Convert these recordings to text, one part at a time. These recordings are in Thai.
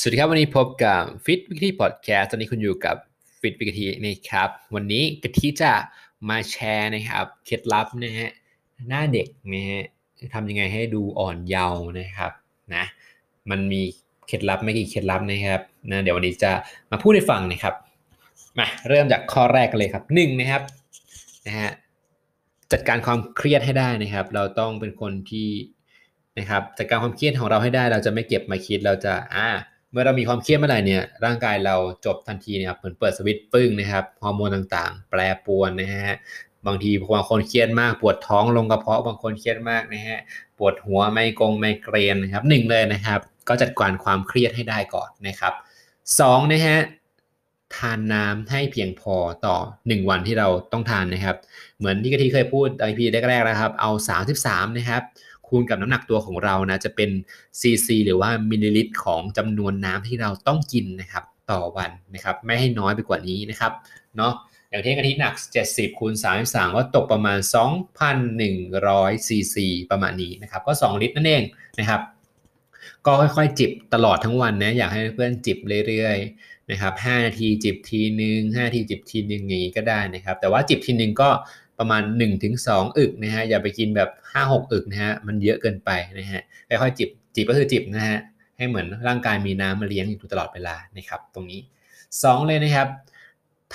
สวัสดีครับวันนี้พบกับฟิตวิก y พอดแคสต์ตอนนี้คุณอยู่กับฟิตวิก y นะครับ วันนี้กะทิจะมาแชร์นะครับเคล็ดลับนะฮะหน้าเด็กนะฮะทำยังไงให้ดูอ่อนเยาว์นะครับนะมันมีเคล็ดลับไม่กี่เคล็ดลับนะครับนะเดี๋ยววันนี้จะมาพูดให้ฟังนะครับมาเริ่มจากข้อแรกกันเลยครับหนึ่งนะครับนะฮะจัดการความเครียดให้ได้นะครับ เราต้องเป็นคนที่นะครับจัดการความเครียดของเราให้ได้ เราจะไม่เก็บมาคิดเราจะอ่า เมื่อเรามีความเครียดเมื่อไหร่เนี่ยร่างกายเราจบทันทีนะครับเหมือนเปิดสวิตช์ปึ้งนะครับฮอร์โมนต่างๆ แปรปรวนนะฮะบางทีบางคนเครียดมากปวดท้องลงกระเพาะบางคนเครียดมากนะฮะปวดหัวไมกงไมเกรนนะครับหนึ่งเลยนะครับ ก็จัดการความเครียดให้ได้ก่อนนะครับสองนะฮะทานน้ำให้เพียงพอต่อ 1 วันที่เราต้องทานนะครับ เหมือนที่กะทิเคยพูด EP แรกๆนะครับ เอา 33 นะครับ คูณกับน้ำหนักตัวของเรานะจะเป็นซีซีหรือว่ามิลลิลิตรของจำนวนน้ำที่เราต้องกินนะครับต่อวันนะครับไม่ให้น้อยไปกว่านี้นะครับเนาะอย่างที่กะทิหนัก 70คูณ33 ก็ตกประมาณ 2,100ซีซีประมาณนี้นะครับ ก็ 2 ลิตรนั่นเองนะครับ ก็ค่อยๆจิบตลอดทั้งวันนะอยากให้เพื่อนจิบเรื่อยๆนะครับ5นาทีจิบทีนึง5นาทีจิบทีนึงอย่างนี้ก็ได้นะครับ แต่ว่าจิบทีนึงก็ ประมาณ 1-2 อึกนะฮะอย่าไปกินแบบ 5-6 อึกนะฮะมันเยอะเกินไปนะฮะค่อยๆจิบจิบก็คือจิบนะฮะให้เหมือนร่างกายมีน้ำมาเลี้ยงอยู่ตลอดเวลานะครับตรงนี้ 2 เลยนะครับ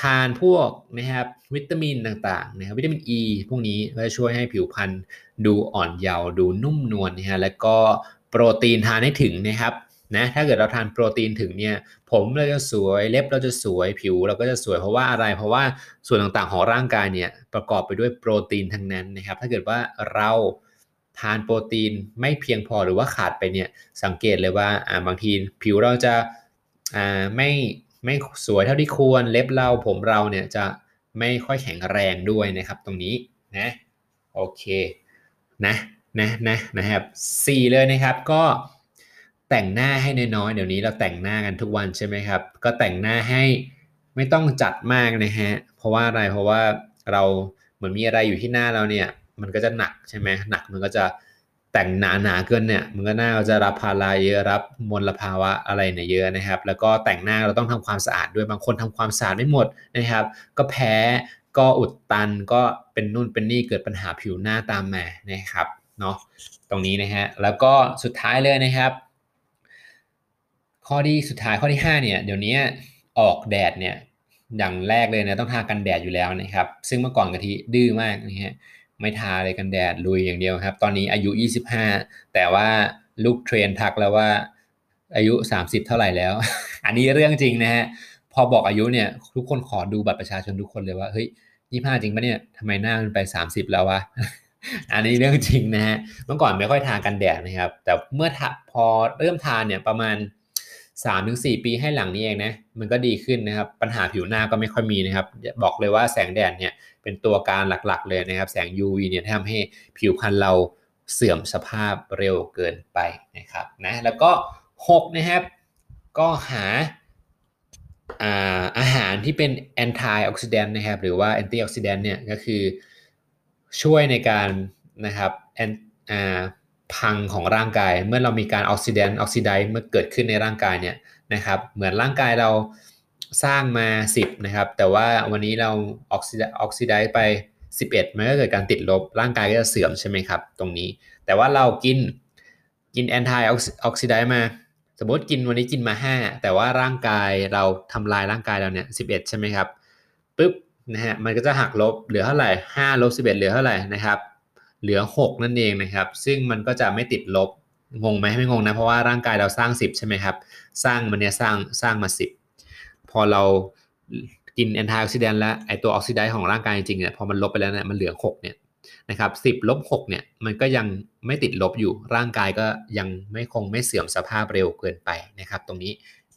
ทานพวกนะครับวิตามินต่างๆนะครับวิตามินอ e, ีพวกนี้ก็จะช่วยให้ผิวพรรณดูอ่อนเยาว์ดูนุ่มนวลนะฮะแล้วก็โปรตีนทานให้ถึงนะครับ นะถ้าเกิดเราทานโปรตีนถึงเนี่ยผมเราจะสวยเล็บเราจะสวยผิว เราก็จะสวยเพราะว่าอะไร เพราะว่าส่วนต่างๆของร่างกายเนี่ยประกอบไปด้วยโปรตีนทั้งนั้นนะครับ ถ้าเกิดว่าเราทานโปรตีนไม่เพียงพอหรือว่าขาดไปเนี่ยสังเกตเลยว่าอ่าบางทีผิวเราจะอ่าไม่ไม่สวยเท่าที่ควรเล็บเราผมเราเนี่ยจะไม่ค่อยแข็งแรงด้วยนะครับตรงนี้นะโอเคนะนะนะนะครับ4เลยนะครับก็ แต่งหน้าให้น้อยๆเดี๋ยวนี้เราแต่งหน้ากันทุกวันใช่ไหมครับ ก็แต่งหน้าให้ไม่ต้องจัดมากนะฮะเพราะว่าอะไรเพราะว่าเราเหมือนมีอะไรอยู่ที่หน้าเราเนี่ยมันก็จะหนักใช่ไหมหนักมันก็จะแต่งหนาหนาเกินเนี่ยมันก็หน้าเราจะรับภาระเยอะรับมลภาวะอะไรเนี่ยเยอะนะครับ แล้วก็แต่งหน้าเราต้องทำความสะอาดด้วยบางคนทำความสะอาดไม่หมดนะครับ ก็แพ้ก็อุดตันก็เป็นนู่นเป็นนี่เกิดปัญหาผิวหน้าตามมานะครับเนาะตรงนี้นะฮะแล้วก็สุดท้ายเลยนะครับ ข้อที่สุดท้ายข้อที่5เนี่ยเดี๋ยวนี้ออกแดดเนี่ยอย่างแรกเลยนะต้องทากันแดดอยู่แล้วนะครับ ซึ่งเมื่อก่อนกะทิดื้อมากนะฮะไม่ทาเลยกันแดดลุยอย่างเดียวครับ ตอนนี้อายุ 25 แต่ว่าลูกเทรนทักแล้วว่าอายุ 30 เท่าไหร่แล้ว อันนี้เรื่องจริงนะฮะพอบอกอายุเนี่ยทุกคนขอดูบัตรประชาชนทุกคนเลยว่าเฮ้ย25จริงปะเนี่ยทำไมหน้ามันไป 30 แล้ววะอันนี้เรื่องจริงนะฮะเมื่อก่อนไม่ค่อยทากันแดดนะครับ แต่เมื่อพอเริ่มทาเนี่ยประมาณ 3-4 ปีให้หลังนี้เองนะมันก็ดีขึ้นนะครับ ปัญหาผิวหน้าก็ไม่ค่อยมีนะครับ บอกเลยว่าแสงแดดเนี่ยเป็นตัวการหลักๆ เลยนะครับ แสง UV เนี่ยทำให้ผิวพรรณเราเสื่อมสภาพเร็วเกินไปนะครับนะแล้วก็ 6 นะครับ ก็หาอาอาหารที่เป็น antioxidant นะครับ หรือว่า antioxidant เนี่ยก็คือช่วยในการนะครับแอนอ่า พังของร่างกาย เมื่อเรามีการออกซิเดนต์ออกซิไดเมื่อเกิดขึ้นในร่างกายเนี่ยนะครับ เหมือนร่างกายเราสร้างมา 10นะครับ แต่ว่าวันนี้เราออกซิออกซิไดไป 11 มันก็เกิดการติดลบ ร่างกายก็จะเสื่อมใช่ไหมครับ ตรงนี้ แต่ว่าเรากินกินแอนตี้ออกซิไดมา สมมติกินวันนี้กินมา 5 แต่ว่าร่างกายเราทำลายร่างกายเราเนี่ย11 ใช่ไหมครับปุ๊บนะฮะมันก็จะหักลบเหลือเท่าไหร่5ลบ11เหลือเท่าไหร่นะครับ เหลือ 6 นั่นเองนะครับ ซึ่งมันก็จะไม่ติดลบงงไหมไม่งงนะเพราะว่าร่างกายเราสร้าง 10 ใช่ไหมครับ สร้างมันเนี่ยสร้างสร้างมา 10 พอเรากิน antioxidant แล้วไอตัว oxidize ของร่างกายจริงๆเนี่ยพอมันลบไปแล้วเนี่ยมันเหลือ 6 เนี่ยนะครับสิบลบ6เนี่ยมันก็ยังไม่ติดลบอยู่ร่างกายก็ยังไม่คงไม่เสื่อมสภาพเร็วเกินไปนะครับ ตรงนี้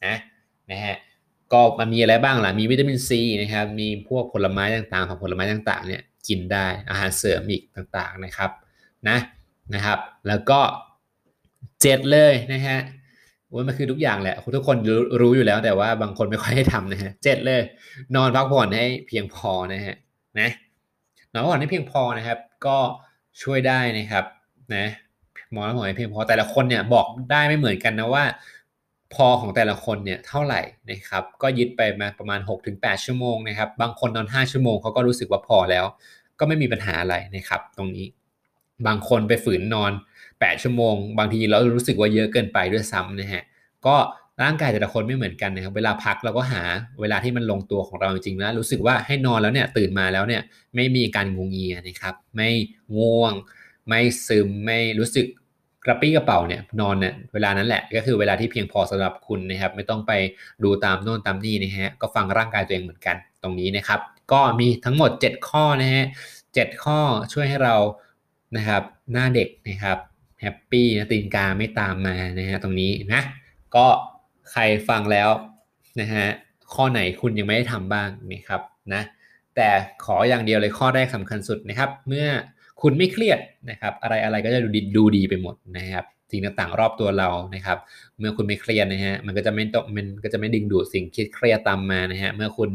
นะนะฮะก็มันมีอะไรบ้างล่ะมีวิตามินซีนะครับมีพวกผลไม้ต่างๆผักผลไม้ต่างๆเนี่ย กินได้อาหารเสริมอีกต่างๆนะครับนะนะครับ แล้วก็เจ็ดเลยนะฮะว่ามันคือทุกอย่างแหละทุกคนรู้อยู่แล้วแต่ว่าบางคนไม่ค่อยให้ทำนะฮะเจ็ดเลย นอนพักผ่อนให้เพียงพอนะฮะนะนอนพักผ่อนให้เพียงพอนะครับ ก็ช่วยได้นะครับนะหมอนอนให้เพียงพอแต่ละคนเนี่ยบอกได้ไม่เหมือนกันนะว่า พอของแต่ละคนเนี่ยเท่าไหร่นะครับ ก็ยึดไปมาประมาณ 6-8 ชั่วโมงนะครับ บางคนนอน 5 ชั่วโมงเขาก็รู้สึกว่าพอแล้ว ก็ไม่มีปัญหาอะไรนะครับ ตรงนี้ บางคนไปฝืนนอน 8 ชั่วโมง บางทีเรารู้สึกว่าเยอะเกินไปด้วยซ้ำนะฮะก็ร่างกายแต่ละคนไม่เหมือนกันนะครับ เวลาพักเราก็หาเวลาที่มันลงตัวของเราจริงๆนะรู้สึกว่าให้นอนแล้วเนี่ยตื่นมาแล้วเนี่ยไม่มีการงงเงียนะครับ ไม่ง่วง ไม่ซึมไม่รู้สึก กระปี้กระเป๋าเนี่ยนอนเนี่ยเวลานั้นแหละก็คือเวลาที่เพียงพอสำหรับคุณนะครับ ไม่ต้องไปดูตามโน่นตามนี่นะฮะก็ฟังร่างกายตัวเองเหมือนกันตรงนี้นะครับ ก็มีทั้งหมด 7 ข้อนะฮะ7ข้อช่วยให้เรานะครับหน้าเด็กนะครับแฮปปี้นะตีนกาไม่ตามมานะฮะตรงนี้นะก็ใครฟังแล้วนะฮะข้อไหนคุณยังไม่ได้ทำบ้างนะครับนะแต่ขออย่างเดียวเลยข้อแรกสำคัญสุดนะครับ เมื่อ คุณไม่เครียดนะครับ อะไรอะไรก็จะดูดีดูดีไปหมดนะครับสิ่งต่างๆ รอบตัวเรานะครับ เมื่อคุณไม่เครียดนะฮะมันก็จะไม่ตกมันก็จะไม่ดึงดูดสิ่งคิดเครียดตามมานะฮะเมื่อคุณ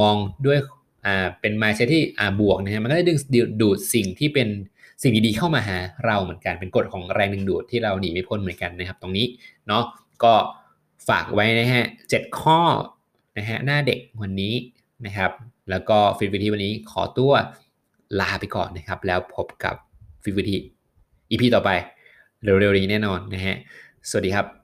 มองด้วยอ่าเป็นมาเชที่อ่าบวกนะฮะมันก็จะดึงดูดสิ่งที่เป็นสิ่งดีๆเข้ามาหาเราเหมือนกันเป็นกฎของแรงดึงดูดที่เราหนีไม่พ้นเหมือนกันนะครับ ตรงนี้เนาะก็ฝากไว้นะฮะเจ็ดข้อนะฮะหน้าเด็กวันนี้นะครับ แล้วก็ฟิตวิธีวันนี้ขอตัว ลาไปก่อนนะครับ แล้วพบกับฟิวิธีอีพีต่อไปเร็วๆนี้แน่นอนนะฮะสวัสดีครับ